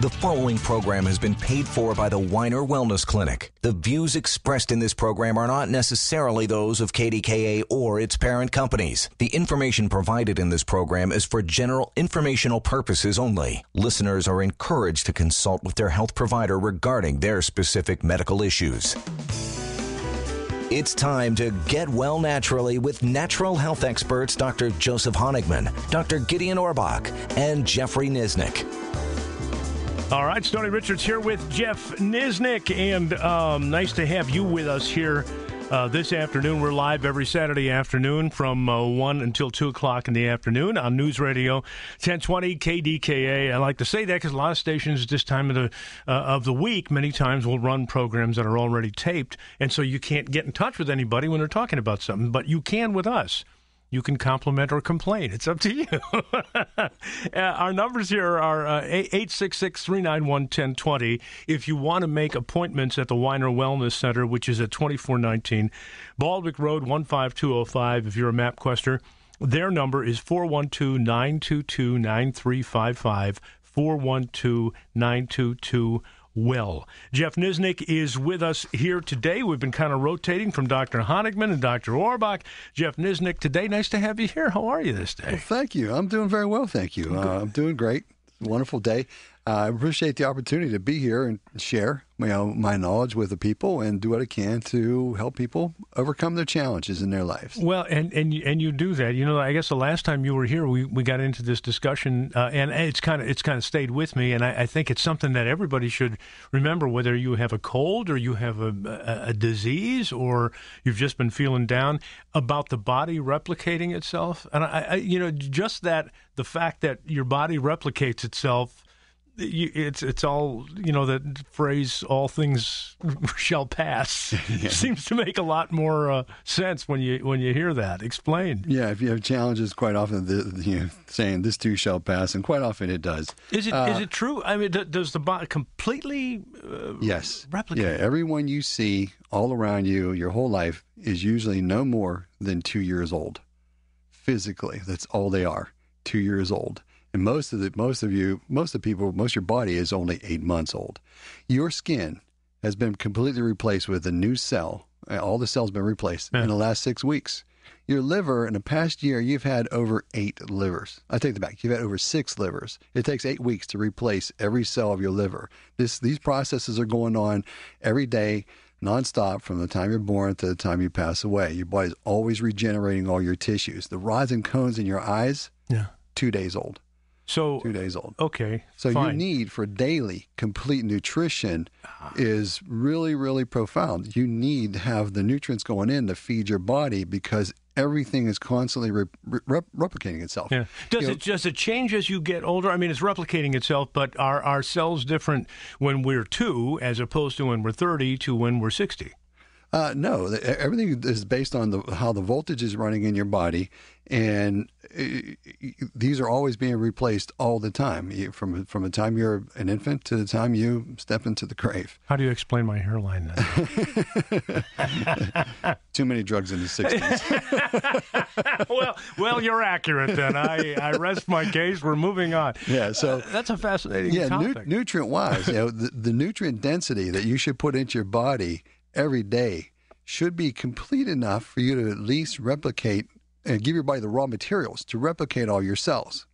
The following program has been paid for by the Weiner Wellness Clinic. The views expressed in this program are not necessarily those of KDKA or its parent companies. The information provided in this program is for general informational purposes only. Listeners are encouraged to consult with their health provider regarding their specific medical issues. It's time to get well naturally with natural health experts Dr. Joseph Honigman, Dr. Gideon Orbach, and Jeffrey Nisnik. All right, Stoney Richards here with Jeff Nisnik, and um, nice to have you with us here uh, this afternoon. We're live every Saturday afternoon from uh, 1 until 2 o'clock in the afternoon on News Radio 1020 KDKA. I like to say that because a lot of stations at this time of the, uh, of the week, many times will run programs that are already taped, and so you can't get in touch with anybody when they're talking about something, but you can with us. You can compliment or complain. It's up to you. uh, our numbers here are uh, 866 391 1020. If you want to make appointments at the Weiner Wellness Center, which is at 2419 Baldwick Road 15205, if you're a MapQuester, their number is 412 922 9355. 412 922 well. Jeff Nisnik is with us here today. We've been kind of rotating from Dr. Honigman and Dr. Orbach. Jeff Nisnik today. Nice to have you here. How are you this day? Well, thank you. I'm doing very well, thank you. Uh, I'm doing great. Wonderful day. Uh, I appreciate the opportunity to be here and share you know, my knowledge with the people and do what I can to help people overcome their challenges in their lives. Well, and and and you do that. You know, I guess the last time you were here, we, we got into this discussion, uh, and it's kind of it's kind of stayed with me, and I, I, think it's something that everybody should remember. Whether you have a cold or you have a, a, a disease or you've just been feeling down, about the body replicating itself, and I, I you know just that the fact that your body replicates itself it's it's all you know that phrase "all things shall pass" yeah. seems to make a lot more uh, sense when you when you hear that. Explain. Yeah, if you have challenges, quite often the, you know, saying "this too shall pass," and quite often it does. Is it uh, is it true? I mean, does the body completely? Uh, yes. Replicate. Yeah, everyone you see all around you your whole life is usually no more than two years old. Physically, that's all they are. Two years old and most of the most of you, most of the people, most of your body is only eight months old. Your skin has been completely replaced with a new cell. Uh, all the cells have been replaced yeah. in the last six weeks. Your liver, in the past year, you've had over eight livers. I take that back. You've had over six livers. It takes eight weeks to replace every cell of your liver. This, these processes are going on every day, nonstop, from the time you're born to the time you pass away. Your body's always regenerating all your tissues. The rods and cones in your eyes, yeah. two days old. So two days old. Okay. So fine. your need for daily complete nutrition ah. is really, really profound. You need to have the nutrients going in to feed your body because everything is constantly re- re- replicating itself. Yeah. Does you it know, does it change as you get older? I mean, it's replicating itself, but are our cells different when we're two as opposed to when we're thirty to when we're sixty? Uh, no, everything is based on the, how the voltage is running in your body, and these are always being replaced all the time. From from the time you're an infant to the time you step into the grave. How do you explain my hairline then? Too many drugs in the '60s. well, well, you're accurate. Then I, I rest my case. We're moving on. Yeah, so uh, that's a fascinating yeah. Nu- nutrient wise, you know, the, the nutrient density that you should put into your body every day should be complete enough for you to at least replicate and give your body the raw materials to replicate all your cells.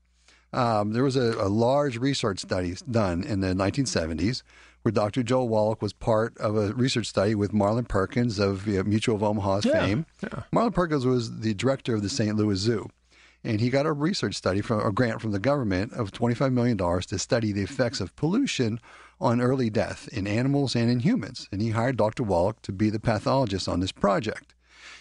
Um, there was a, a, large research study done in the 1970s where Dr. Joel Wallach was part of a research study with Marlin Perkins of you know, Mutual of Omaha's yeah, fame. Yeah. Marlin Perkins was the director of the St. Louis Zoo. And he got a research study from a grant from the government of $25 million to study the effects of pollution on early death in animals and in humans. And he hired Dr. Wallach to be the pathologist on this project.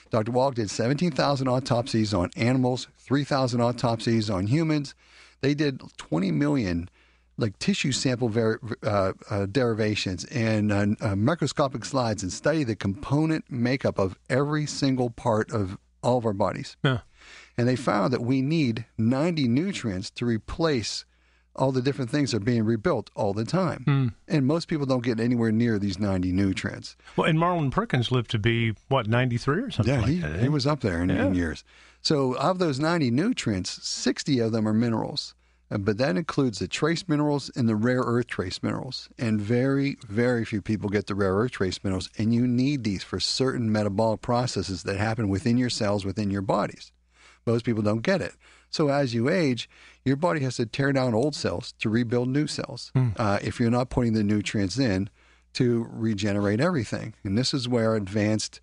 Dr. Wallach did 17,000 autopsies on animals, 3,000 autopsies on humans. They did 20 million like tissue sample ver- uh, uh, derivations and uh, uh, microscopic slides and study the component makeup of every single part of all of our bodies. Yeah. And they found that we need 90 nutrients to replace all the different things are being rebuilt all the time. Hmm. And most people don't get anywhere near these 90 nutrients. Well, and Marlin Perkins lived to be what ninety three or something. Yeah, like he, that, eh? he was up there in, in years. So, of those 90 nutrients, 60 of them are minerals. Uh, But that includes the trace minerals and the rare earth trace minerals. And very, very few people get the rare earth trace minerals. And you need these for certain metabolic processes that happen within your cells, within your bodies. Most people don't get it. So as you age, your body has to tear down old cells to rebuild new cells. Uh, if you're not putting the nutrients in to regenerate everything, and this is where advanced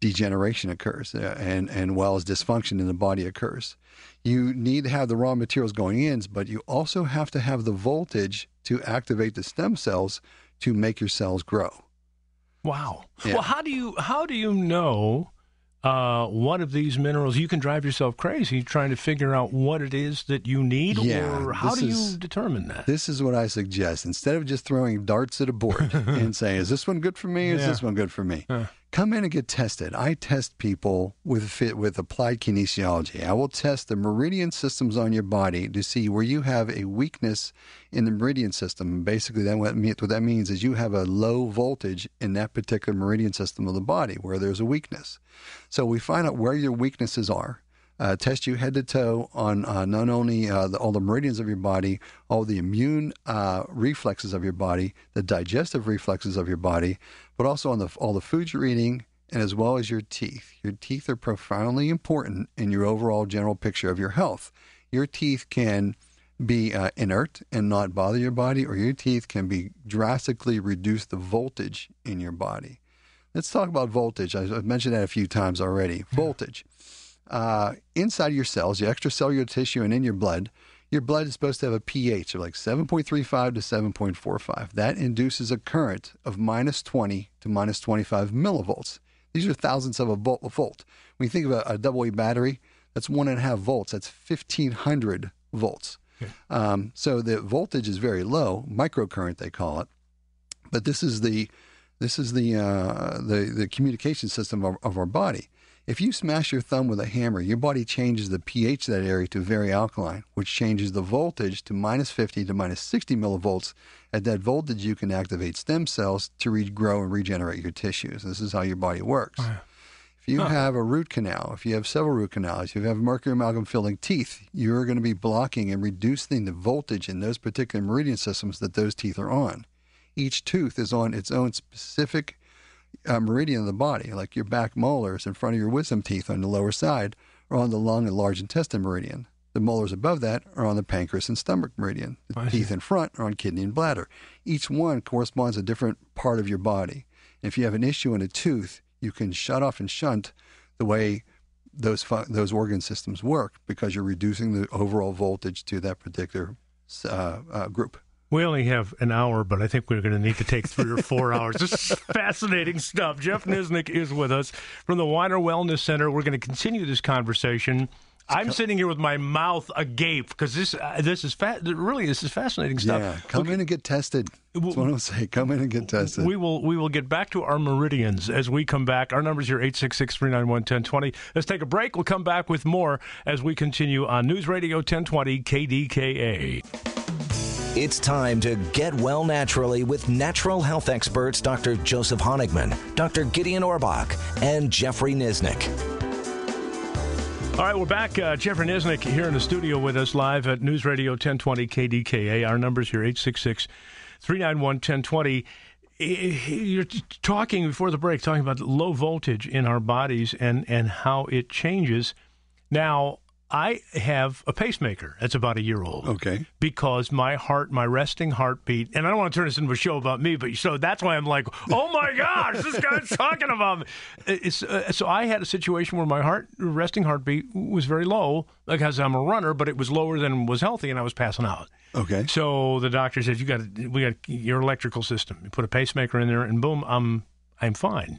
degeneration occurs, uh, and and well as dysfunction in the body occurs. You need to have the raw materials going in, but you also have to have the voltage to activate the stem cells to make your cells grow. Wow. Yeah. Well, how do you how do you know uh, what of these minerals you can drive yourself crazy trying to figure out what it is that you need, Yeah, or how do is- you determine that? This is what I suggest. Instead of just throwing darts at a board and saying, "Is this one good for me? Is Yeah. this one good for me?" Come in and get tested. I test people with fit with applied kinesiology. I will test the meridian systems on your body to see where you have a weakness in the meridian system. Basically, that what, what that means is you have a low voltage in that particular meridian system of the body where there's a weakness. So we find out where your weaknesses are uh, test you head to toe on uh, not only uh, the, all the meridians of your body, all the immune uh, reflexes of your body, the digestive reflexes of your body, but also on the, all the foods you're eating, and as well as your teeth. Your teeth are profoundly important in your overall general picture of your health. Your teeth can be uh, inert and not bother your body, or your teeth can be drastically reduce the voltage in your body. Let's talk about voltage. I've mentioned that a few times already. Voltage uh, inside of your cells, your extracellular tissue, and in your blood, your blood is supposed to have a pH of like 7.35 to 7.45. That induces a current of minus 20 to minus 25 millivolts. These are thousandths of a volt. a volt. When you think of a, a double A battery, that's one and a half volts. That's 1500 volts. Um, so the voltage is very low, microcurrent they call it. But this is the this is the uh, the the communication system of, of our body. If you smash your thumb with a hammer, your body changes the pH of that area to very alkaline, which changes the voltage to minus 50 to minus 60 millivolts. At that voltage, you can activate stem cells to regrow and regenerate your tissues. This is how your body works. If you have a root canal, if you have several root canals, if you have mercury amalgam filling teeth, you're going to be blocking and reducing the voltage in those particular meridian systems that those teeth are on. Each tooth is on its own specific uh, meridian of the body, like your back molars in front of your wisdom teeth on the lower side are on the lung and large intestine meridian. The molars above that are on the pancreas and stomach meridian. The I see. teeth in front are on kidney and bladder. Each one corresponds to a different part of your body. If you have an issue in a tooth, you can shut off and shunt the way those fu- those organ systems work because you're reducing the overall voltage to that particular uh, uh, group. We only have an hour, but I think we're going to need to take three or four hours. This is fascinating stuff. Jeff Nisnik is with us from the Weiner Wellness Center. We're going to continue this conversation. I'm sitting here with my mouth agape because this uh, this is fa- really this is fascinating stuff. Yeah, come in and get tested. That's what I'll say. Come in and get tested. We will we will get back to our meridians as we come back. Our numbers here 866-391-1020. Let's take a break. We'll come back with more as we continue on News Radio 1020 KDKA. It's time to get well naturally with natural health experts Dr. Joseph Honigman, Dr. Gideon Orbach, and Jeffrey Nisnik. All right, we're back. Uh, Jeffrey Nisnik here in the studio with us live at News Radio 1020 KDKA. Our numbers here 866 391 1020. You're talking before the break, talking about low voltage in our bodies and, and how it changes. Now, I have a pacemaker that's about a year old. Okay. Because my heart, my resting heartbeat, and I don't want to turn this into a show about me, but so that's why I'm like, oh my gosh, this guy's talking about me. It's, uh, so I had a situation where my heart, resting heartbeat was very low because I'm a runner, but it was lower than was healthy, and I was passing out. Okay. So the doctor said, "You got we got your electrical system. You put a pacemaker in there, and boom, I'm I'm fine."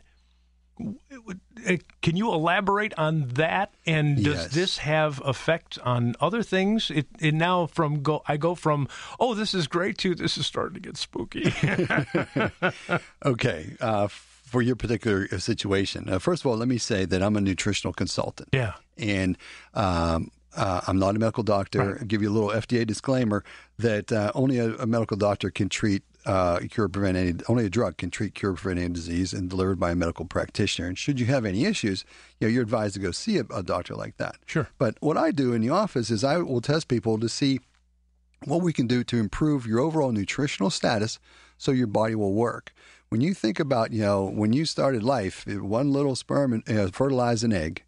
Uh, Can you elaborate on that? And does Yes. this have effect on other things? It, it now from go I go from oh this is great to this is starting to get spooky. Okay, uh, for your particular uh, situation, uh, first of all, let me say that I'm a nutritional consultant. yeah. and um, uh, I'm not a medical doctor. I'll give you a little FDA disclaimer that uh, only a, a medical doctor can treat, uh, cure, prevent any. Only a drug can treat, cure, prevent any disease, and delivered by a medical practitioner. And should you have any issues, you know, you're advised to go see a, a doctor like that. Sure. But what I do in the office is I will test people to see what we can do to improve your overall nutritional status so your body will work. When you think about, you know, when you started life, one little sperm and, uh, fertilized an egg,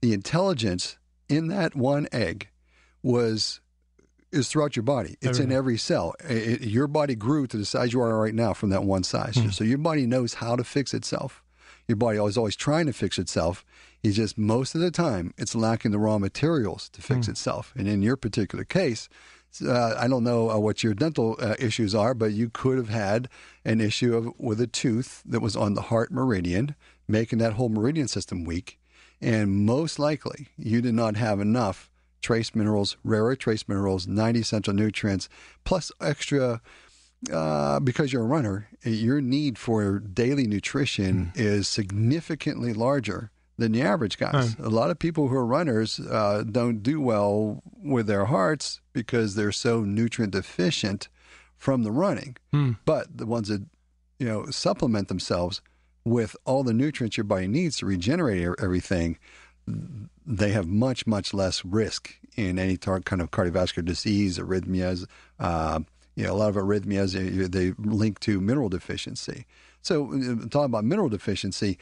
the intelligence in that one egg was is throughout your body. It's in every cell. It- your body grew to the size you are right now from that one size. So your body knows how to fix itself. Your body is always trying to fix itself. It's just most of the time it's lacking the raw materials to fix itself. And in your particular case, uh, I don't know uh, what your dental uh, issues are, but you could have had an issue of with a tooth that was on the heart meridian, making that whole meridian system weak. And most likely, you did not have enough trace minerals, rare earth trace minerals, 90 essential nutrients, plus extra. Uh, because you're a runner, your need for daily nutrition is significantly larger than the average guys. A lot of people who are runners uh, don't do well with their hearts because they're so nutrient deficient from the running. But the ones that you know supplement themselves with all the nutrients your body needs to regenerate everything, they have much much less risk in any tar- kind of cardiovascular disease, arrhythmias. Uh, you know, a lot of arrhythmias they, they link to mineral deficiency. So, uh, talking about mineral deficiency,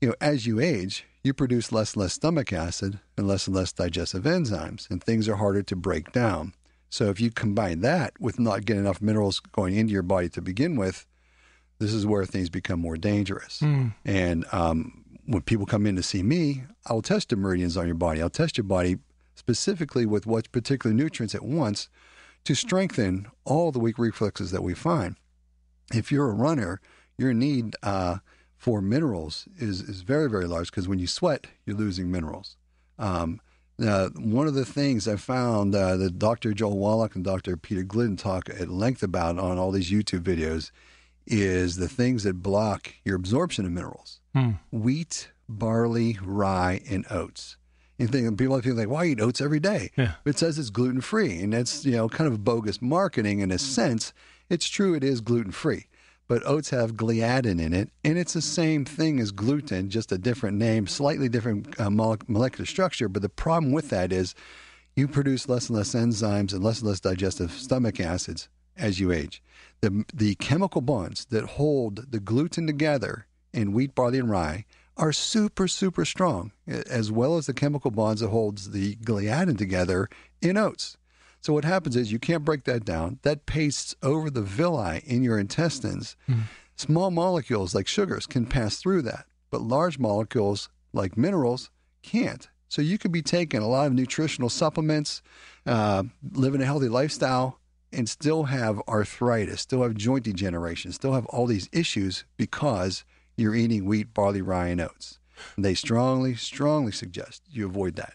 you know, as you age, you produce less and less stomach acid and less and less digestive enzymes, and things are harder to break down. So, if you combine that with not getting enough minerals going into your body to begin with, this is where things become more dangerous. And um, when people come in to see me, I'll test the meridians on your body. I'll test your body specifically with what particular nutrients it wants to strengthen all the weak reflexes that we find. If you're a runner, your need uh, for minerals is, is very, very large because when you sweat, you're losing minerals. Um, one of the things I found uh, that Dr. Joel Wallach and Dr. Peter Glidden talk at length about on all these YouTube videos is the things that block your absorption of minerals wheat, barley, rye, and oats. You think people think like, why eat oats every day? Yeah. It says it's gluten free, and that's you know kind of bogus marketing in a sense. It's true, it is gluten free, but oats have gliadin in it, and it's the same thing as gluten, just a different name, slightly different uh, mole- molecular structure. But the problem with that is, you produce less and less enzymes and less and less digestive stomach acids as you age. The the chemical bonds that hold the gluten together in wheat, barley, and rye are super, super strong, as well as the chemical bonds that holds the gliadin together in oats. So what happens is you can't break that down. That pastes over the villi in your intestines. Small molecules like sugars can pass through that, but large molecules like minerals can't. So you could be taking a lot of nutritional supplements, uh, living a healthy lifestyle, and still have arthritis, still have joint degeneration, still have all these issues because you're eating wheat, barley, rye, and oats. And they strongly, strongly suggest you avoid that.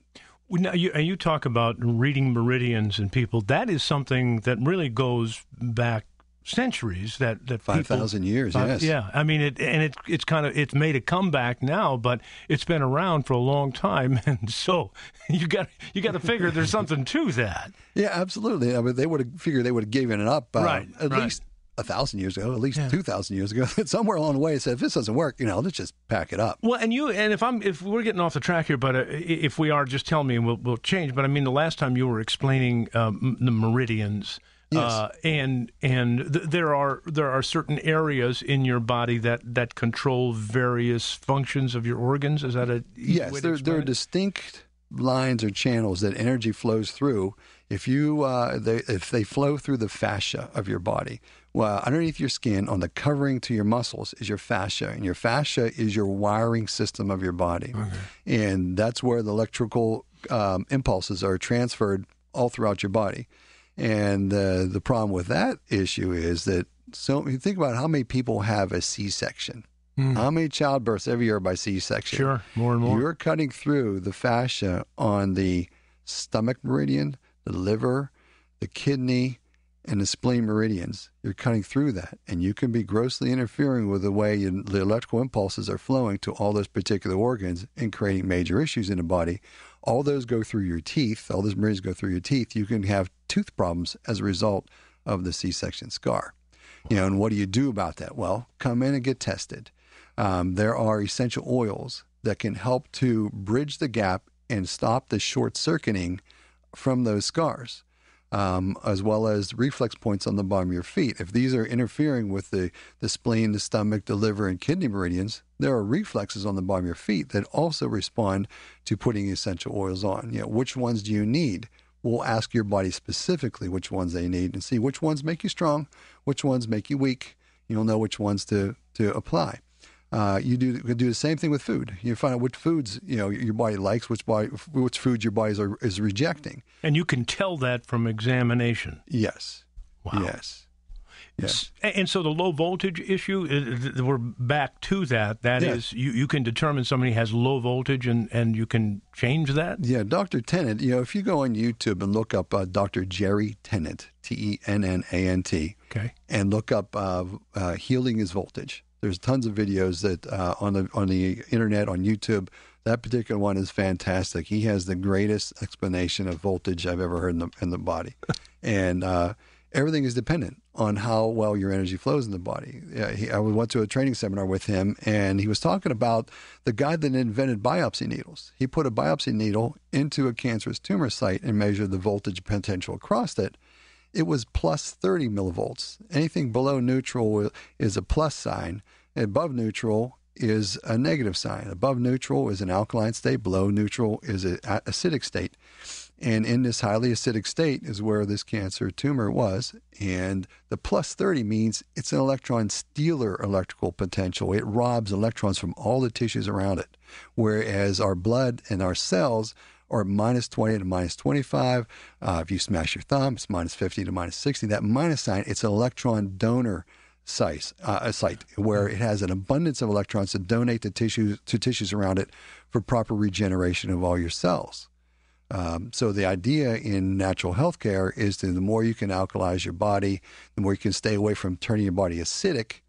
Now you and you talk about reading meridians and people. That is something that really goes back centuries. That that Five thousand years, Five- yes. Yeah, I mean it, and it it's kind of it's made a comeback now, but it's been around for a long time, and so you got you got to figure there's something to that. Yeah, absolutely. I mean, they would have figured they would have given it up uh, Right, at right. least a thousand years ago, at least two thousand years ago. Somewhere along the way, said if this doesn't work, you know, let's just pack it up. Well, and you and if I'm if we're getting off the track here, but uh, if we are, just tell me and we'll we'll change. But I mean, the last time you were explaining um, the meridians. Uh, and and th- there are there are certain areas in your body that, that control various functions of your organs. Is that a Yes, There, there are distinct lines or channels that energy flows through. If you uh, they, if they flow through the fascia of your body, well, underneath your skin, on the covering to your muscles, is your fascia, and your fascia is your wiring system of your body, and that's where the electrical um, impulses are transferred all throughout your body. And uh, the problem with that issue is that so you think about how many people have a C-section How many childbirths every year by C-section? Sure, more and more. You're cutting through the fascia on the stomach meridian, the liver, the kidney, and the spleen meridians. You're cutting through that, and you can be grossly interfering with the way you, the electrical impulses are flowing to all those particular organs and creating major issues in the body. All those go through your teeth. All those meridians go through your teeth. You can have tooth problems as a result of the C-section scar. You know, and what do you do about that? Well, come in and get tested. Um, there are essential oils that can help to bridge the gap and stop the short circuiting from those scars, um, as well as reflex points on the bottom of your feet. If these are interfering with the, the spleen, the stomach, the liver, and kidney meridians, there are reflexes on the bottom of your feet that also respond to putting essential oils on. You know, which ones do you need? We'll ask your body specifically which ones they need and see which ones make you strong, which ones make you weak. You'll know which ones to, to apply. Uh, you do you do the same thing with food. You find out which foods you know your body likes, which body, which foods your body is, is rejecting. And you can tell that from examination. Yes. Wow. Yes. Yes. And so the low voltage issue, uh, we're back to that. That Yes. is, you, you can determine somebody has low voltage and, and you can change that? Yeah, Dr. Tennant, you know, if you go on YouTube and look up uh, Dr. Jerry Tennant, T E N N A N T, Okay. and look up uh, uh, healing is voltage. There's tons of videos that uh, on the on the internet on YouTube. That particular one is fantastic. He has the greatest explanation of voltage I've ever heard in the in the body, and uh, everything is dependent on how well your energy flows in the body. Yeah, he, I went to a training seminar with him, and he was talking about the guy that invented biopsy needles. He put a biopsy needle into a cancerous tumor site and measured the voltage potential across it it was plus 30 millivolts. Anything below neutral is a plus sign. Above neutral is a negative sign. Above neutral is an alkaline state. Below neutral is an acidic state. And in this highly acidic state is where this cancer tumor was. And the plus 30 means it's an electron stealer electrical potential. It robs electrons from all the tissues around it. Whereas our blood and our cells are minus 20 to minus 25. Uh, if you smash your thumb, it's minus 50 to minus 60. That minus sign, it's an electron donor size, uh, a site where it has an abundance of electrons to donate to tissues to tissues around it for proper regeneration of all your cells. Um, so the idea in natural health care is that the more you can alkalize your body, the more you can stay away from turning your body acidic,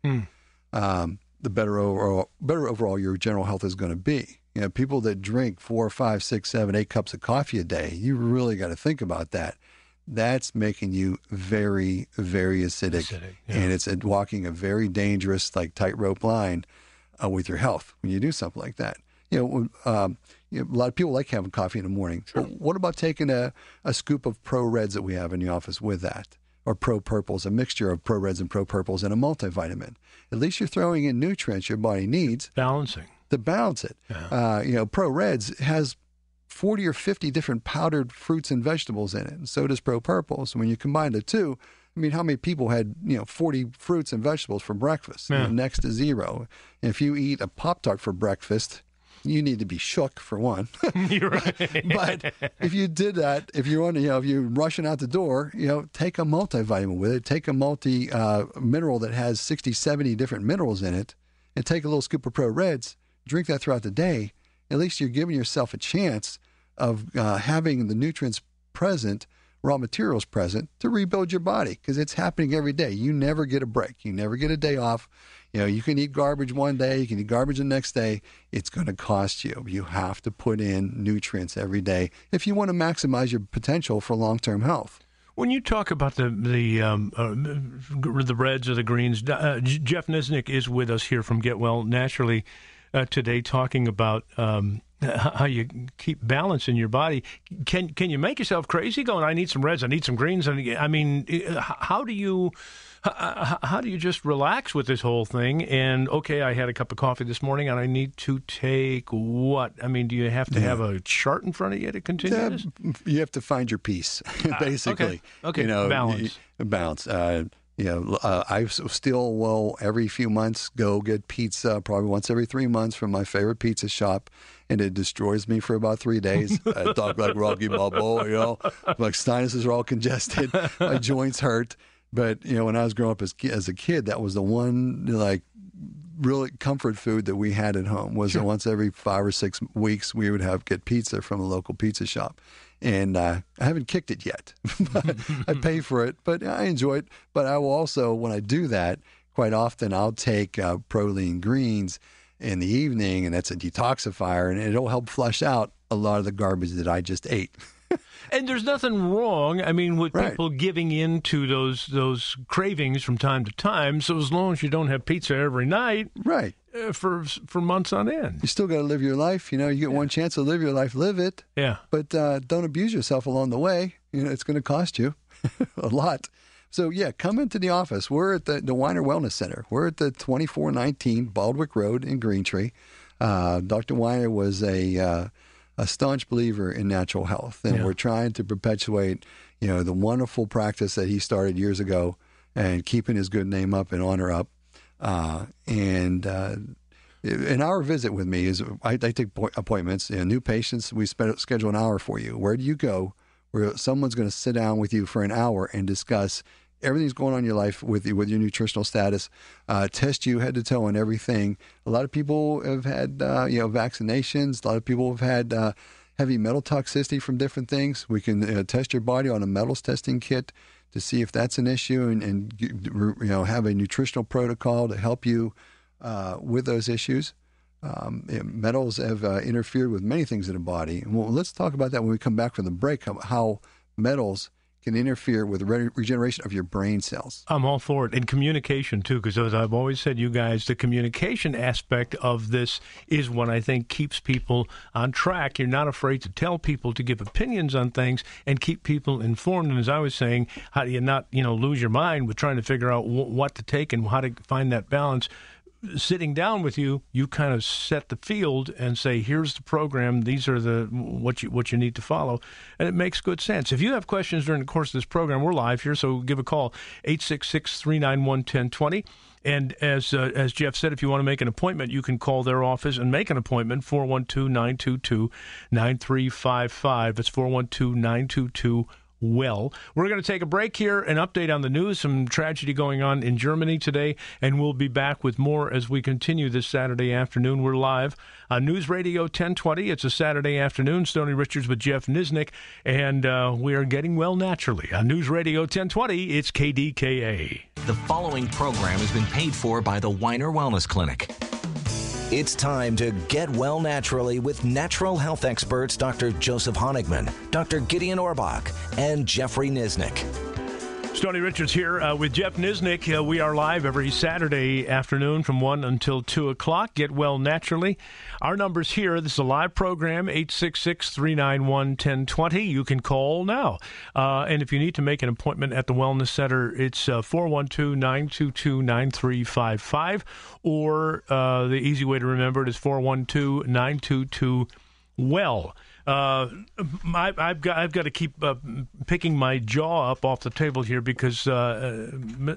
um, the better overall, better overall your general health is going to be. You know, people that drink four, five, six, seven, eight cups of coffee a day, you really got to think about that. That's making you very, very acidic, Acidic, yeah. and it's a, walking a very dangerous, like tightrope line uh, with your health when you do something like that. You know, um, you know, a lot of people like having coffee in the morning. But what about taking a, a scoop of Pro Reds that we have in the office with that? Or Pro Purples, a mixture of Pro Reds and Pro Purples and a multivitamin. At least you're throwing in nutrients your body needs Balancing. to balance it. Uh, you know, Pro Reds has 40 or 50 different powdered fruits and vegetables in it, and so does Pro Purples. When you combine the two, I mean, how many people had, you know, 40 fruits and vegetables for breakfast? You know, next to zero. And if you eat a Pop Tart for breakfast, you need to be shook for one. But if you did that, if you're on, you know, if you're rushing out the door, you know, take a multivitamin with it. Take a multi uh, mineral that has 60, 70 different minerals in it, and take a little scoop of Pro Reds. Drink that throughout the day. At least you're giving yourself a chance of uh, having the nutrients present, raw materials present to rebuild your body because it's happening every day. You never get a break. You never get a day off. You know, you can eat garbage one day, you can eat garbage the next day. It's going to cost you. You have to put in nutrients every day if you want to maximize your potential for long-term health. When you talk about the the um, uh, the reds or the greens, uh, Jeff Nisnik is with us here from Get Well Naturally uh, today, talking about um, how you keep balance in your body. Can can you make yourself crazy going? I need some reds. I need some greens. And I mean, uh, how do you? How do you just relax with this whole thing? And okay, I had a cup of coffee this morning, and I need to take what? I mean, do you have to have a chart in front of you to continue Yeah, this? you have to find your peace, basically. okay. Okay, You know, balance. balance. Uh, you know, uh, I still will every few months go get pizza, probably once every three months from my favorite pizza shop, and it destroys me for about three days. I talk like Rocky Balboa, you know, my sinuses are all congested, my joints hurt. But you know, when I was growing up as as a kid, that was the one like really comfort food that we had at home was Sure. that once every five or six weeks we would have get pizza from a local pizza shop. And uh, I haven't kicked it yet. I pay for it, but I enjoy it. But I will also, when I do that, quite often I'll take uh, protein greens in the evening, and that's a detoxifier, and it'll help flush out a lot of the garbage that I just ate. And there's nothing wrong, I mean, with Right. people giving in to those those cravings from time to time. So as long as you don't have pizza every night right. uh, for for months on end. You still got to live your life. You know, you get one chance to live your life, live it. Yeah. but uh, don't abuse yourself along the way. You know, it's going to cost you a lot. So yeah, come into the office. We're at the, the Weiner Wellness Center. We're at the 2419 Baldwick Road in Greentree. Uh, Dr. Weiner was a uh, a staunch believer in natural health, and Yeah. we're trying to perpetuate, you know, the wonderful practice that he started years ago, and keeping his good name up and honor up. Uh, and uh, an hour visit with me is I, I take po- appointments. You know, new patients, we schedule an hour for you. Where do you go? Where someone's going to sit down with you for an hour and discuss everything's going on in your life with with your nutritional status, uh, test you head to toe on everything. A lot of people have had uh, you know vaccinations. A lot of people have had uh, heavy metal toxicity from different things. We can uh, test your body on a metals testing kit to see if that's an issue and, and you know have a nutritional protocol to help you uh, with those issues. Um, metals have uh, interfered with many things in the body. Well, let's talk about that when we come back from the break. How metals can interfere with re- regeneration of your brain cells. I'm all for it. And communication, too, because as I've always said, you guys, the communication aspect of this is what I think keeps people on track. You're not afraid to tell people to give opinions on things and keep people informed. And as I was saying, how do you not, you know, lose your mind with trying to figure out w- what to take and how to find that balance? Sitting down with you, you kind of set the field and say, "Here's the program. These are the what you what you need to follow," and it makes good sense. If you have questions during the course of this program, we're live here, so give a call 866-391-1020. And as uh, as Jeff said, if you want to make an appointment, you can call their office and make an appointment 412-922-9355. It's 412-922 well. We're going to take a break here, an update on the news, some tragedy going on in Germany today, and we'll be back with more as we continue this Saturday afternoon. We're live on News Radio 1020. It's a Saturday afternoon. Stoney Richards with Jeff Nisnik, and uh, we are getting well naturally on News Radio 1020. It's KDKA. The following program has been paid for by the Weiner Wellness Clinic. It's time to get well naturally with natural health experts Dr. Joseph Honigman, Dr. Gideon Orbach, and Jeffrey Nisnik. Stoney Richards here uh, with Jeff Nisnik. Uh, we are live every Saturday afternoon from 1 until 2 o'clock. Get well naturally. Our numbers here this is a live program, 866 391 1020. You can call now. Uh, and if you need to make an appointment at the Wellness Center, it's 412 922 9355. Or uh, the easy way to remember it is 412 922 well. Uh, I, I've got I've got to keep uh, picking my jaw up off the table here because uh,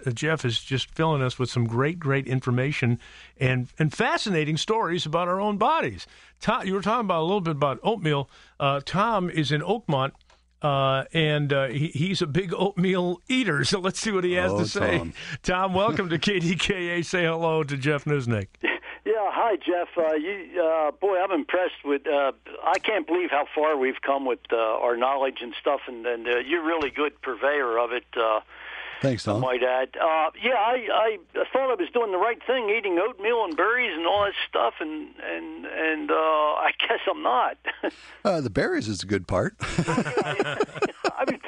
uh, Jeff is just filling us with some great great information and and fascinating stories about our own bodies. Tom, you were talking about a little bit about oatmeal. Uh, Tom is in Oakmont. Uh, and uh, he, he's a big oatmeal eater, so let's see what he has Oh, to say. Tom. Tom, welcome to KDKA. Say hello to Jeff Nuznik. Hi Jeff. Uh, you, uh, boy, I'm impressed with. Uh, I can't believe how far we've come with uh, our knowledge and stuff, and, and uh, you're really good purveyor of it. Uh, Thanks, Tom. I might add. Uh, yeah, I, I I thought I was doing the right thing, eating oatmeal and berries and all that stuff, and and and uh, I guess I'm not. Uh, the berries is a good part. I mean,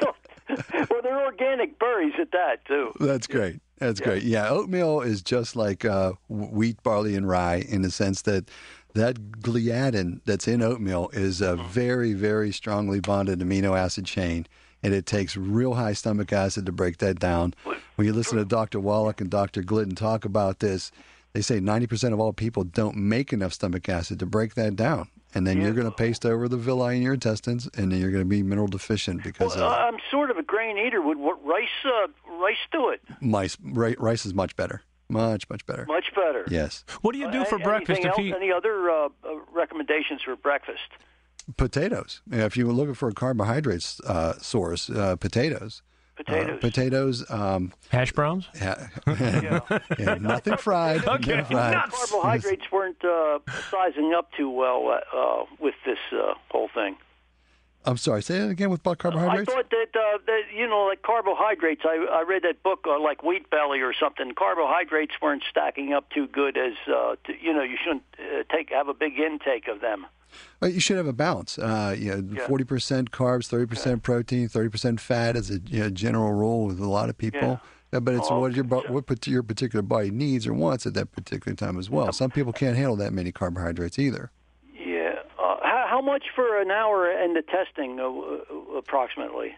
well, they're organic berries at that too. That's great. That's great. Yeah, oatmeal is just like uh, wheat, barley, and rye in the sense that that gliadin that's in oatmeal is a very, very strongly bonded amino acid chain, and it takes real high stomach acid to break that down. When you listen to Dr. Wallach and Dr. Glidden talk about this, they say 90% of all people don't make enough stomach acid to break that down. And then you're going to paste over the villi in your intestines, and then you're going to be mineral deficient because Well, of I'm sort of a grain eater. Would what, rice uh, rice do it? mice. Ri- Rice is much better. Much, much better. Much better. Yes. What do you do Uh, for anything breakfast? If else? he, Any other uh, uh, recommendations for breakfast? Potatoes. If you were looking for a carbohydrates uh, source, uh, potatoes. Potatoes. Uh, potatoes. Um, Hash browns? yeah, yeah, nothing fried. Okay, nothing fried. nuts. Carbohydrates weren't uh, sizing up too well uh, uh, with this uh, whole thing. I'm sorry. Say it again with bu- carbohydrates. I thought that, uh, that you know, like carbohydrates. I, I read that book, uh, like Wheat Belly or something. Carbohydrates weren't stacking up too good as uh, to, you know. You shouldn't uh, take have a big intake of them. Uh, You should have a balance. Uh, you know, Yeah. forty percent carbs, thirty percent protein, thirty percent fat is a you know, general rule with a lot of people. Yeah, but it's Oh, what your what your particular body needs or wants at that particular time as well. Some people can't handle that many carbohydrates either. How, much for an hour and the testing, uh, uh, approximately?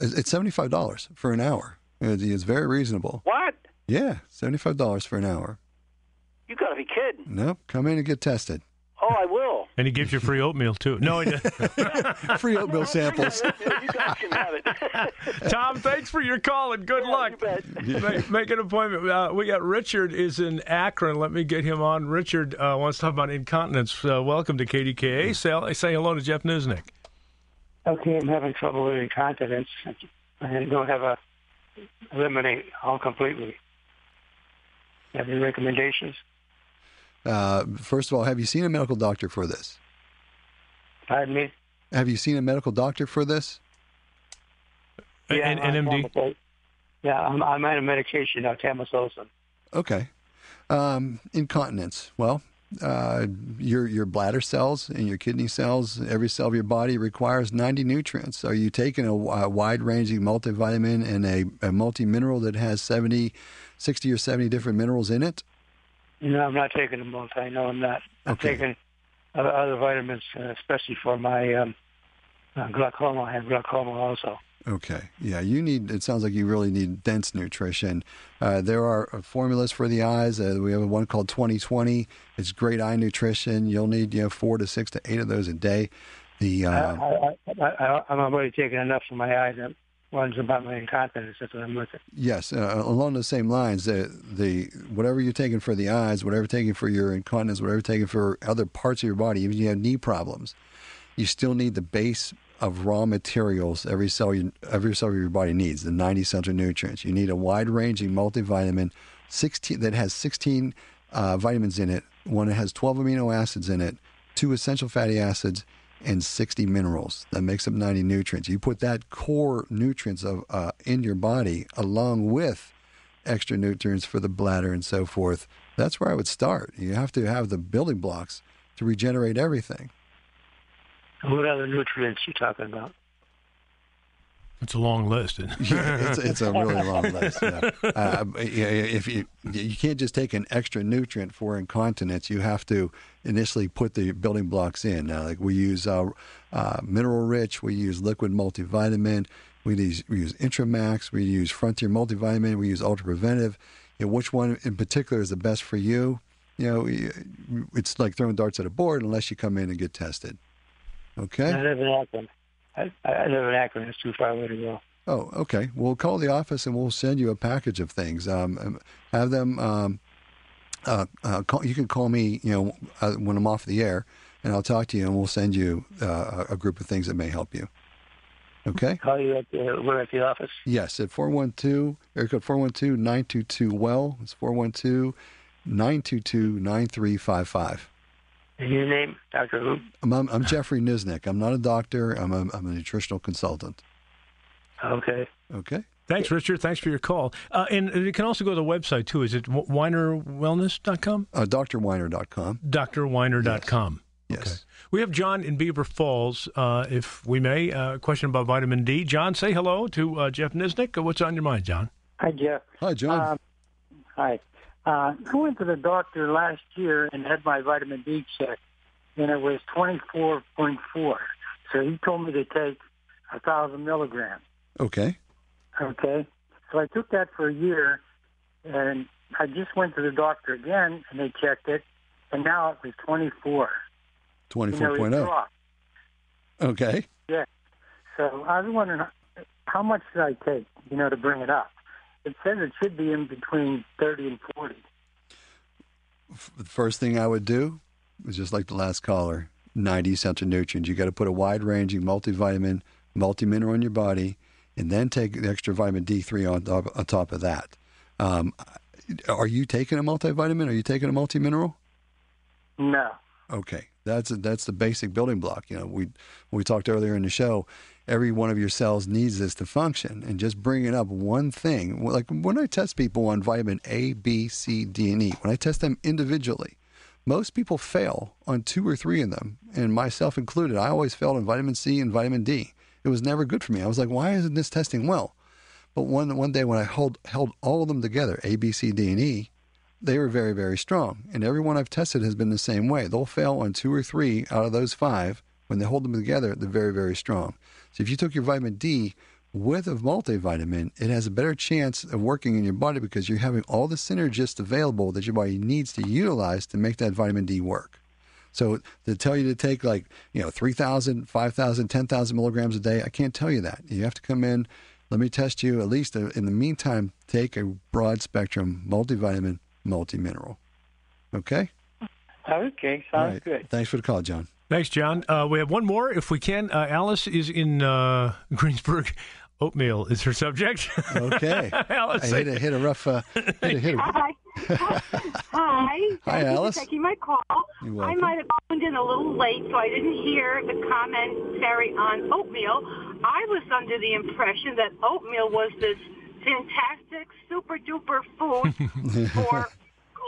It's it's seventy five dollars for an hour. It's, very reasonable. What? Yeah, seventy five dollars for an hour. You got to be kidding! Nope, come in and get tested. Oh, I will. And he gives you free oatmeal, too. No, he doesn't. Free oatmeal samples. you guys can have it. Tom, thanks for your call and good Yeah, luck. you bet. make, make an appointment. Uh, we got Richard is in Akron. Let me get him on. Richard uh, wants to talk about incontinence. Uh, welcome to KDKA. Say, say hello to Jeff Niznik. Okay, I'm having trouble with incontinence. I don't have a eliminate all completely. Have any recommendations? Uh, first of all, have you seen a medical doctor for this? Pardon me? Have you seen a medical doctor for this? Yeah, An, I'm an MD. on Yeah, I'm, I'm on a medication now, tamoxifen. Okay. Um, incontinence. Well, uh, your your bladder cells and your kidney cells, every cell of your body requires 90 nutrients. Are you taking a, a wide-ranging multivitamin and a, a multi-mineral that has 70, 60 or 70 different minerals in it? No, I'm not taking them both. I know I'm not. I'm Okay. taking other, vitamins, uh, especially for my um, uh, glaucoma. I have glaucoma also. Okay. Yeah, you need. It sounds like you really need dense nutrition. Uh, there are uh, formulas for the eyes. Uh, we have one called 2020. It's great eye nutrition. You'll need you know four to six to eight of those a day. The uh, I, I, I, I, I'm already taking enough for my eyes. One's about my incontinence. That's what I'm looking. Yes, uh, along the same lines, the the whatever you're taking for the eyes, whatever you're taking for your incontinence, whatever you're taking for other parts of your body, even if you have knee problems, you still need the base of raw materials every cell you, every cell of your body needs, the 90 essential nutrients. You need a wide-ranging multivitamin, 16 that has 16 uh, vitamins in it, one that has 12 amino acids in it, two essential fatty acids, and 60 minerals. That makes up 90 nutrients. You put that core nutrients of uh, in your body along with extra nutrients for the bladder and so forth. That's where I would start. You have to have the building blocks to regenerate everything. What other nutrients you talking about? It's a long list. isn't? Yeah, it's, it's a really long list. Yeah. Uh, if you you can't just take an extra nutrient for incontinence, you have to initially put the building blocks in. Uh, like we use uh, uh, mineral rich, we use liquid multivitamin, we use, we use Intramax, we use Frontier multivitamin, we use Ultra Preventive. You know, which one in particular is the best for you? You know, it's like throwing darts at a board unless you come in and get tested. Okay. I live in Akron. I, I live in Akron. It's too far away to go. Oh, okay. We'll call the office and we'll send you a package of things. Um, have them. Um, uh, uh, call, you can call me. You know, uh, when I'm off the air, and I'll talk to you, and we'll send you uh, a a group of things that may help you. Okay. Call you at the, we're at the office. Yes, at 412, area code 412 922 well. It's 412 922 9355. And your name, Doctor Who? I'm, I'm, I'm Jeffrey Niznik. I'm not a doctor. I'm a, I'm a nutritional consultant. Okay. Okay. Thanks, Richard. Thanks for your call. Uh, and you can also go to the website, too. Is it weinerwellness.com? Uh, drweiner.com. drweiner.com. Yes. Okay. We have John in Beaver Falls, uh, if we may. Uh, question about vitamin D. John, say hello to uh, Jeff Niznik. What's on your mind, John? Hi, Jeff. Hi, John. Um, hi. Uh, I went to the doctor last year and had my vitamin D checked, and it was 24.4. So he told me to take a thousand milligrams. okay. Okay. So I took that for a year, and I just went to the doctor again, and they checked it, and now it was 24. You know, it 24.0. dropped. Okay. So I was wondering how- how much should I take, you know, to bring it up? It says it should be in between 30 and 40. The first thing I would do is just like the last caller 90 essential nutrients. You got to put a wide ranging multivitamin, multi mineral in your body. and then take the extra vitamin D3 on top, on top of that. Um, are you taking a multivitamin? Are you taking a multimineral? No. Okay, that's a, that's the basic building block. You know, we we talked earlier in the show. Every one of your cells needs this to function, and just bringing up one thing, like when I test people on vitamin A, B, C, D, and E, when I test them individually, most people fail on two or three of them, and myself included. I always failed on vitamin C and vitamin D. It was never good for me. I was like, why isn't this testing well? But one one day when I held held all of them together, A, B, C, D, and E, they were very, very strong. And everyone I've tested has been the same way. They'll fail on two or three out of those five. When they hold them together, they're very, very strong. So if you took your vitamin D with a multivitamin, it has a better chance of working in your body because you're having all the synergists available that your body needs to utilize to make that vitamin D work. So to tell you to take like, you know, 3,000, 5,000, 10,000 milligrams a day, I can't tell you that. You have to come in, let me test you. At least uh, in the meantime, take a broad spectrum multivitamin multi-mineral. Okay? Okay, sounds good. Thanks for the call, John. Thanks, John. Uh, we have one more, if we can. Uh, Alice is in uh, Greensburg. Oatmeal is her subject. Okay. Alice, I hit a, hit a rough. Uh, hit a, hit a, Hi. Hi. Hi, Thank Alice. You for taking my call. You're I might have phoned in a little late, so I didn't hear the commentary on oatmeal. I was under the impression that oatmeal was this fantastic, super duper food for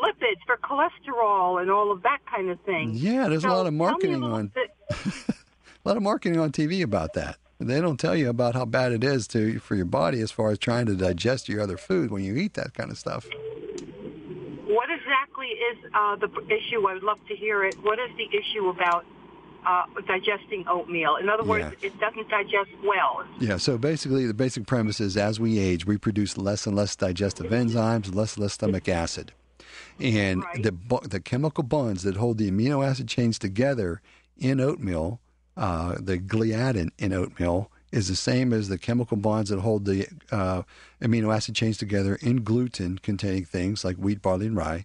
lipids, for cholesterol, and all of that kind of thing. Yeah, there's a lot of marketing on a lot of marketing on TV about that. They don't tell you about how bad it is to for your body as far as trying to digest your other food when you eat that kind of stuff. What exactly is uh, the issue? I would love to hear it. What is the issue about uh, digesting oatmeal? In other words, Yeah. it doesn't digest well. Yeah, so basically the basic premise is as we age, we produce less and less digestive enzymes, less and less stomach acid. And Right. the the chemical bonds that hold the amino acid chains together in oatmeal, uh, the gliadin in oatmeal, is the same as the chemical bonds that hold the uh, amino acid chains together in gluten containing things like wheat, barley, and rye.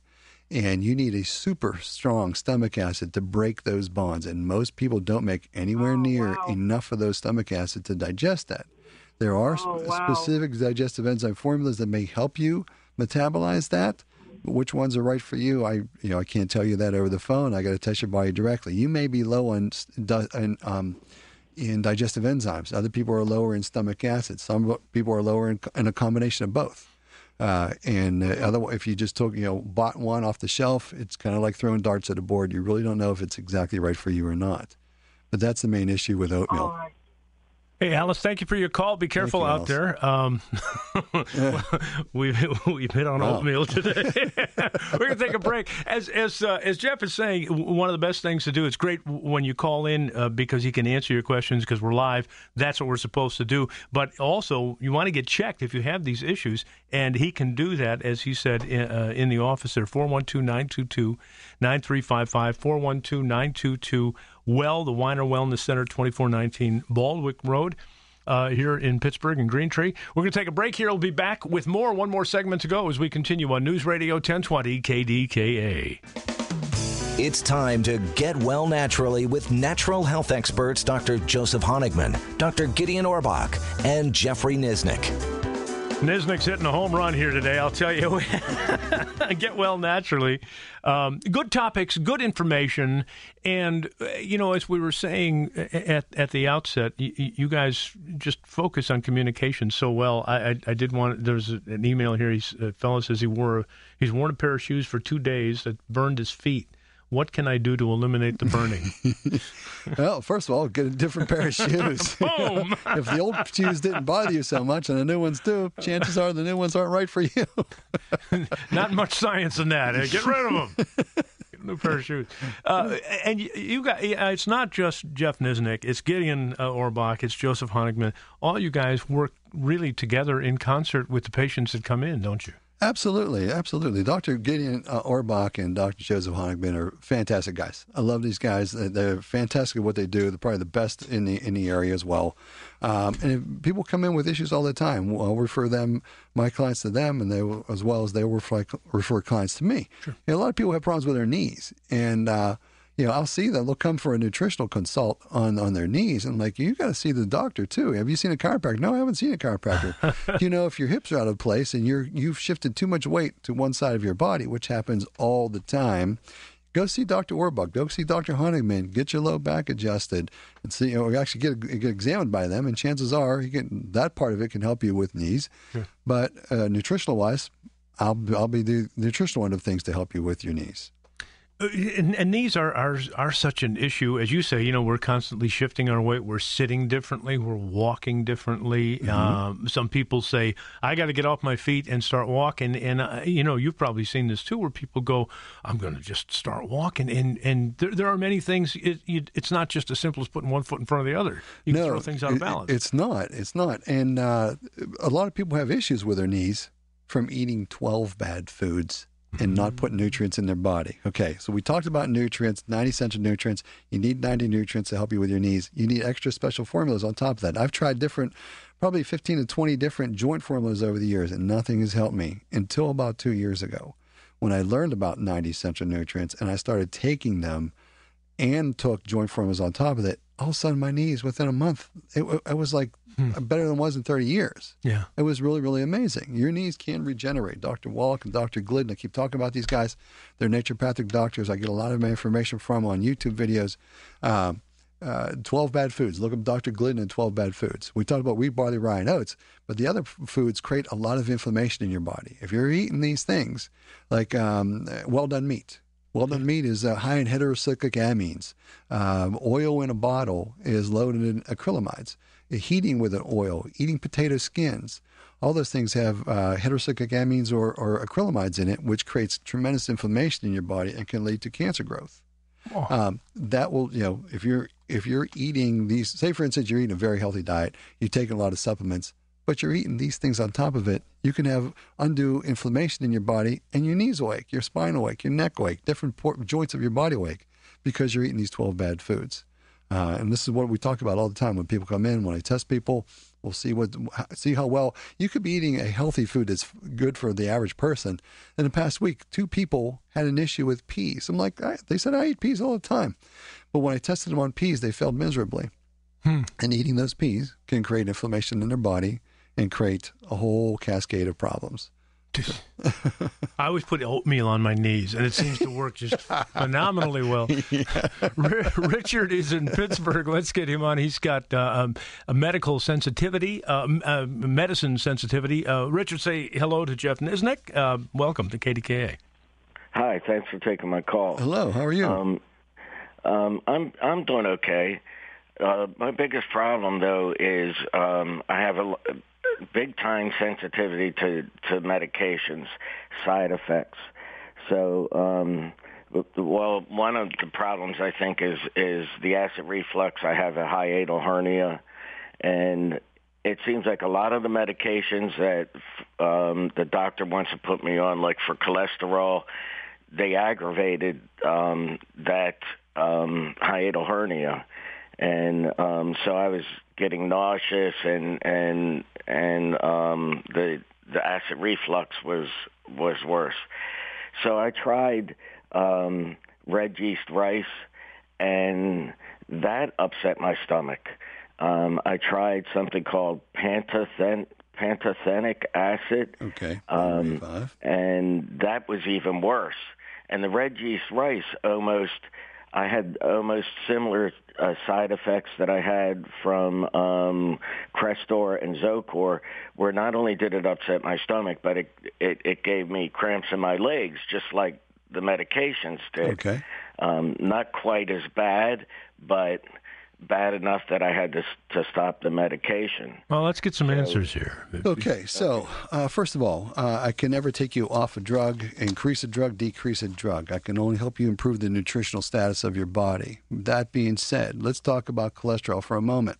And you need a super strong stomach acid to break those bonds. And most people don't make anywhere Oh, near wow. enough of those stomach acid to digest that. There are Oh, sp- wow. specific digestive enzyme formulas that may help you metabolize that. Which ones are right for you? I you know I can't tell you that over the phone. I got to test your body directly. You may be low on, in, um, in digestive enzymes. Other people are lower in stomach acid. Some people are lower in, in a combination of both. Uh, and uh, other, if you just took, you know, bought one off the shelf, it's kind of like throwing darts at a board. You really don't know if it's exactly right for you or not. But that's the main issue with oatmeal. Hey, Alice, thank you for your call. Be careful you, out Alice. there. Um, we've we've hit on Wow. oatmeal today. We're gonna take a break. As as uh, as Jeff is saying, one of the best things to do. It's great when you call in uh, because he can answer your questions because we're live. That's what we're supposed to do. But also, you want to get checked if you have these issues, and he can do that, as he said in, uh, in the office there. 412-922-9355, 412-922 Well, the Weiner Wellness Center, 2419 Baldwick Road uh, here in Pittsburgh and Green Tree. We're going to take a break here. We'll be back with more. One more segment to go as we continue on News Radio 1020 KDKA. It's time to get well naturally with natural health experts Dr. Joseph Honigman, Dr. Gideon Orbach, and Jeffrey Nisnik. Nisnik's hitting a home run here today, I'll tell you. Get well naturally. Um, good topics, good information. And, you know, as we were saying at, at the outset, you, you guys just focus on communication so well. I, I, I did want, there's an email here. He's, a fellow says he wore, he's worn a pair of shoes for two days that burned his feet. What can I do to eliminate the burning? Well, first of all, get a different pair of shoes. Boom! if the old shoes didn't bother you so much and the new ones do, chances are the new ones aren't right for you. Not much science in that. Uh, Get rid of them. New pair of shoes. Uh, and you, you got. It's not just Jeff Nisnik. It's Gideon uh, Orbach. It's Joseph Honigman. All you guys work really together in concert with the patients that come in, don't you? Absolutely, absolutely. Dr. Gideon uh, Orbach and Dr. Joseph Honigman are fantastic guys. I love these guys. They're, fantastic at what they do. They're probably the best in the in the area as well. Um, and if people come in with issues all the time. I'll refer them, my clients to them, and they as well as they will refer, refer clients to me. You know, a lot of people have problems with their knees, and uh, you know, I'll see them. They'll come for a nutritional consult on on their knees, and I'm like, you got to see the doctor too. Have you seen a chiropractor? No, I haven't seen a chiropractor. you know, if your hips are out of place and you're you've shifted too much weight to one side of your body, which happens all the time. Go see Dr. Orbach. Go see Dr. Honigman. Get your low back adjusted, and see. You know, actually get, get examined by them. And chances are, you can, that part of it can help you with knees. But uh, nutritional wise, I'll I'll be the nutritional end of things to help you with your knees. And, and knees are, are are such an issue, as you say. You know, we're constantly shifting our weight. We're sitting differently. We're walking differently. Mm-hmm. Um, some people say, "I got to get off my feet and start walking." And uh, you know, you've probably seen this too, where people go, "I'm going to just start walking." And and there, there are many things. It, you, it's not just as simple as putting one foot in front of the other. You can throw things out of it- balance. It's not. It's not. And uh, a lot of people have issues with their knees from eating 12 bad foods and not put nutrients in their body. Okay, so we talked about nutrients, 90 essential nutrients. You need 90 nutrients to help you with your knees. You need extra special formulas on top of that. I've tried different, probably 15 to 20 different joint formulas over the years, and nothing has helped me until about two years ago when I learned about 90 essential nutrients and I started taking them and took joint formulas on top of it, all of a sudden my knees within a month, it, it was like better than it was in 30 years. yeah. It was really, really amazing. Your knees can regenerate. Dr. Wallach and Dr. Glidden, I keep talking about these guys. They're naturopathic doctors. I get a lot of my information from on YouTube videos. Um, uh, 12 bad foods. Look up Dr. Glidden and 12 bad foods. We talked about wheat, barley, rye, and oats, but the other f- foods create a lot of inflammation in your body. If you're eating these things, like um, well done meat, well done meat is uh, high in heterocyclic amines. Um, oil in a bottle is loaded in acrylamides. Heating with an oil, eating potato skins, all those things have uh, heterocyclic amines or, or acrylamides in it, which creates tremendous inflammation in your body and can lead to cancer growth. Um, that will, you know, if you're if you're eating these, say for instance, you're eating a very healthy diet, you're taking a lot of supplements, but you're eating these things on top of it, you can have undue inflammation in your body, and your knees will ache, your spine will ache, your neck will ache, different joints of your body will ache because you're eating these 12 bad foods. Uh, and this is what we talk about all the time when people come in. When I test people, we'll see what see how well you could be eating a healthy food that's good for the average person. In the past week, two people had an issue with peas. I'm like, I, they said I eat peas all the time, but when I tested them on peas, they failed miserably. And eating those peas can create inflammation in their body and create a whole cascade of problems. I always put oatmeal on my knees, and it seems to work just phenomenally well. R- Richard is in Pittsburgh. Let's get him on. He's got uh, um, a medical sensitivity, uh, m- uh, medicine sensitivity. Uh, Richard, say hello to Jeff Nisnik. Uh, welcome to KDKA. Hi, thanks for taking my call. Hello, how are you? Um, um, I'm I'm doing okay. Uh, my biggest problem though is um, I have a, big time sensitivity to to medications, side effects. So, um, well, one of the problems I think is is the acid reflux. I have a hiatal hernia, and it seems like a lot of the medications that um, the doctor wants to put me on, like for cholesterol, they aggravated um, that um, hiatal hernia, and um, so I was getting nauseous, and and and um, the the acid reflux was was worse. So I tried um, red yeast rice, and that upset my stomach. Um, I tried something called pantothen- pantothenic acid, okay. um, and that was even worse. And the red yeast rice almost, I had almost similar uh, side effects that I had from um, Crestor and Zocor, where not only did it upset my stomach, but it, it, it gave me cramps in my legs, just like the medications did. Okay. Um, not quite as bad, but bad enough that I had to to stop the medication. Well, let's get some answers here. Okay, so uh, first of all, uh, I can never take you off a drug, increase a drug, decrease a drug. I can only help you improve the nutritional status of your body. That being said, let's talk about cholesterol for a moment.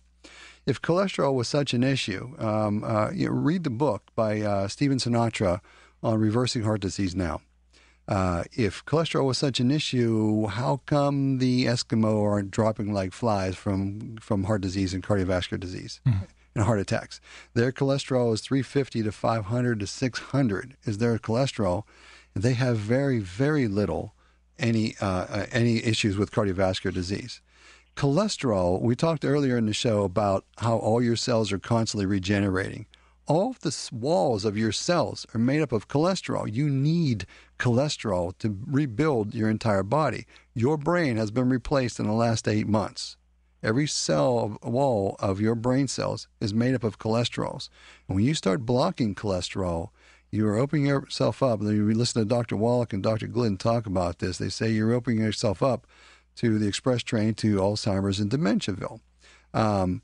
If cholesterol was such an issue, um, uh, you know, read the book by uh, Stephen Sinatra on reversing heart disease now. Uh, if cholesterol was such an issue, how come the Eskimo aren't dropping like flies from, from heart disease and cardiovascular disease and heart attacks? Their cholesterol is 350 to 500 to 600 is their cholesterol. And they have very, very little any uh, uh, any issues with cardiovascular disease. Cholesterol. We talked earlier in the show about how all your cells are constantly regenerating. All of the walls of your cells are made up of cholesterol. You need cholesterol to rebuild your entire body. Your brain has been replaced in the last eight months. Every cell wall of your brain cells is made up of cholesterols. And when you start blocking cholesterol, you are opening yourself up. And you listen to Dr. Wallach and Dr. Glidden talk about this. They say you're opening yourself up to the express train to Alzheimer's and Dementiaville. Um,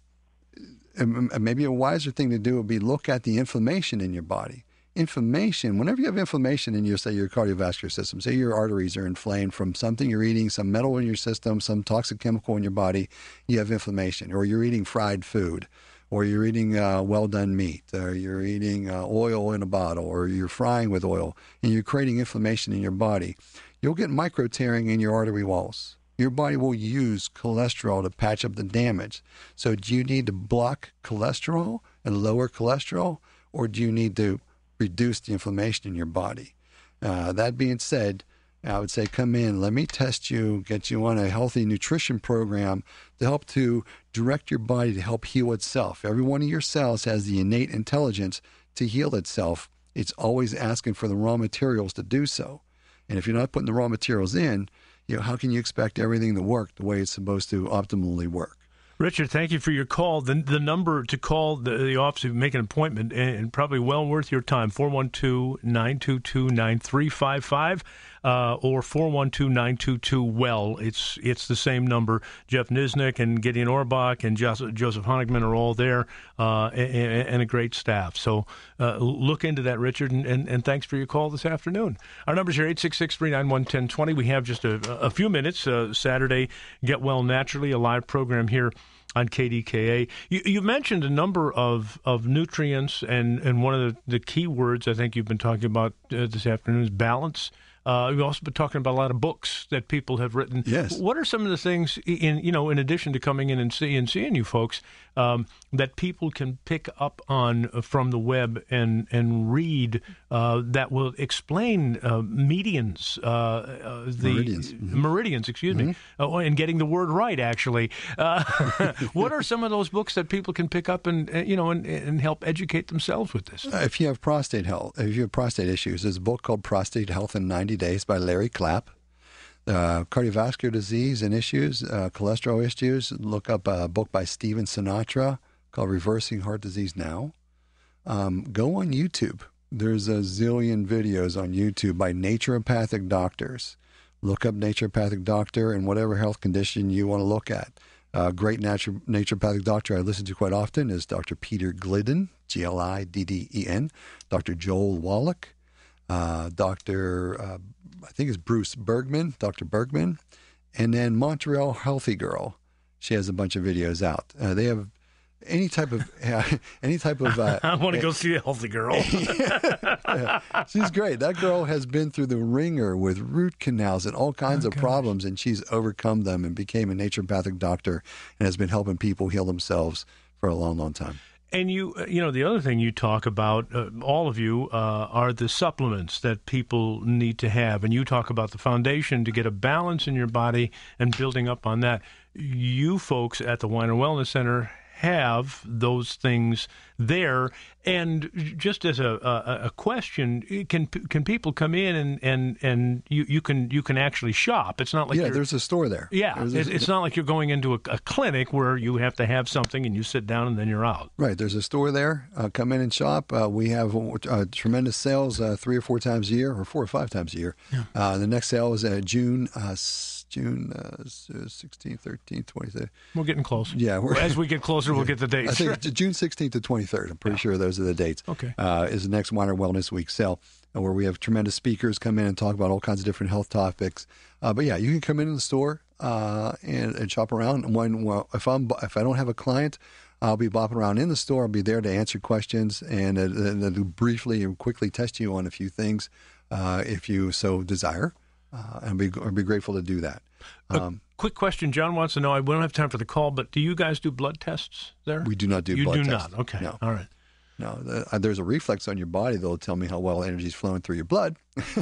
maybe a wiser thing to do would be look at the inflammation in your body. Inflammation, whenever you have inflammation in your, say, your cardiovascular system, say your arteries are inflamed from something you're eating, some metal in your system, some toxic chemical in your body, you have inflammation, or you're eating fried food, or you're eating uh, well done meat, or you're eating uh, oil in a bottle, or you're frying with oil, and you're creating inflammation in your body, you'll get micro tearing in your artery walls your body will use cholesterol to patch up the damage. So, do you need to block cholesterol and lower cholesterol, or do you need to reduce the inflammation in your body? Uh, that being said, I would say come in, let me test you, get you on a healthy nutrition program to help to direct your body to help heal itself. Every one of your cells has the innate intelligence to heal itself. It's always asking for the raw materials to do so. And if you're not putting the raw materials in, you know, how can you expect everything to work the way it's supposed to optimally work? Richard, thank you for your call. The, the number to call the, the office to make an appointment, and, probably well worth your time, 412 922 9355 uh, or 412 922 Well. It's it's the same number. Jeff Nisnik and Gideon Orbach and Joseph, Joseph Honigman are all there uh, and, and, a great staff. So uh, look into that, Richard, and, and, and, thanks for your call this afternoon. Our number's here 866 391 1020. We have just a, a few minutes. Uh, Saturday, Get Well Naturally, a live program here on KDKA. You, you, mentioned a number of, of nutrients, and, and one of the, the key words I think you've been talking about uh, this afternoon is balance. Uh, we've also been talking about a lot of books that people have written. Yes. What are some of the things in you know in addition to coming in and seeing seeing you folks um, that people can pick up on from the web and and read uh, that will explain uh, medians, uh, uh, the meridians, mm-hmm. meridians excuse mm-hmm. me, uh, and getting the word right. Actually, what are some of those books that people can pick up and you know and, and help educate themselves with this? if you have prostate health, if you have prostate issues, there's a book called Prostate Health in 90 Days by Larry Clapp. Uh, cardiovascular disease and issues, uh, cholesterol issues. Look up a book by Stephen Sinatra called Reversing Heart Disease Now. Um, go on YouTube. There's a zillion videos on YouTube by naturopathic doctors. Look up naturopathic doctor and whatever health condition you want to look at. A great natu- naturopathic doctor I listen to quite often is Dr. Peter Glidden, G L I D D E N, Dr. Joel Wallach, uh, Dr. Uh, I think it's Bruce Bergman, Dr. Bergman, and then Montreal Healthy Girl. She has a bunch of videos out. Uh, they have any type of any type of. Uh, I want to go see a healthy girl. yeah, she's great. That girl has been through the ringer with root canals and all kinds oh, of gosh. problems, and she's overcome them and became a naturopathic doctor and has been helping people heal themselves for a long, long time. And you, uh, you know, the other thing you talk about, uh, all of you, uh, are the supplements that people need to have. And you talk about the foundation to get a balance in your body and building up on that. You folks at the Weiner Wellness Center have those things there. And just as a, a, a question, can can people come in and, and, and you, you can you can actually shop? It's not like yeah, you're- there's a store there. yeah, There's a- it's not like you're going into a, a clinic where you have to have something and you sit down and then you're out. Right, there's a store there. Uh, come in and shop. Uh, we have uh, tremendous sales uh, three or four times a year, or four or five times a year. Uh, the next sale is uh, June uh, s- June uh, s- uh, 16th, 13th, 23rd. We're getting close. Yeah, we're, As we get closer, we'll get the I dates. think it's June 16th to 23rd. I'm pretty sure those are the dates. Okay. Uh, is the next Weiner Wellness Week sale, uh, where we have tremendous speakers come in and talk about all kinds of different health topics. Uh, but yeah, you can come into the store uh, and, and shop around. And when well, if I'm if I don't have a client, I'll be bopping around in the store. I'll be there to answer questions and, uh, and briefly and quickly test you on a few things, uh, if you so desire. Uh, and be, be grateful to do that. Um, Quick question. John wants to know. I we don't have time for the call, but do you guys do blood tests there? we do not do you blood do tests. not. Okay. No. All right. No, the, uh, there's a reflex on your body that'll tell me how well energy is flowing through your blood.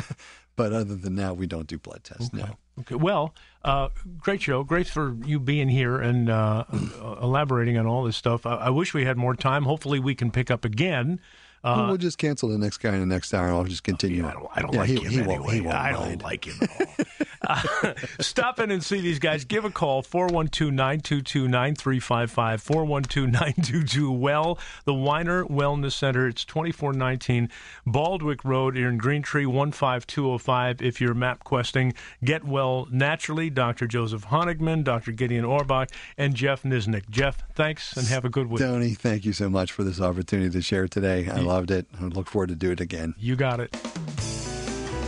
But other than that, we don't do blood tests. Okay. No. Okay. Well, uh, great show. Great for you being here and uh, elaborating on all this stuff. I, I wish we had more time. Hopefully, we can pick up again. Uh, well, just cancel the next guy in the next hour. I'll just continue. I don't, I don't yeah, like he, him he anyway. Won't, won't I mind. don't like him at all. uh, stop in and see these guys. Give a call, 412-922-9355, 412-922-WELL, the Weiner Wellness Center. It's 2419 Baldwick Road here in Green Tree, 15205. If you're map questing, get well naturally. Dr. Joseph Honigman, Dr. Gideon Orbach, and Jeff Nisnik. Jeff, thanks and have a good week. Tony, thank you so much for this opportunity to share today. I loved it. I look forward to do it again. You got it.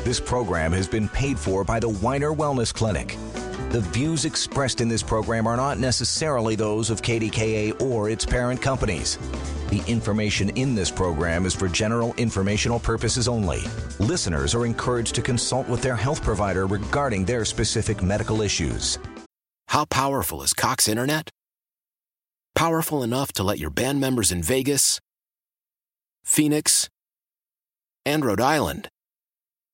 This program has been paid for by the Weiner Wellness Clinic. The views expressed in this program are not necessarily those of KDKA or its parent companies. The information in this program is for general informational purposes only. Listeners are encouraged to consult with their health provider regarding their specific medical issues. How powerful is Cox Internet? Powerful enough to let your band members in Vegas, Phoenix, and Rhode Island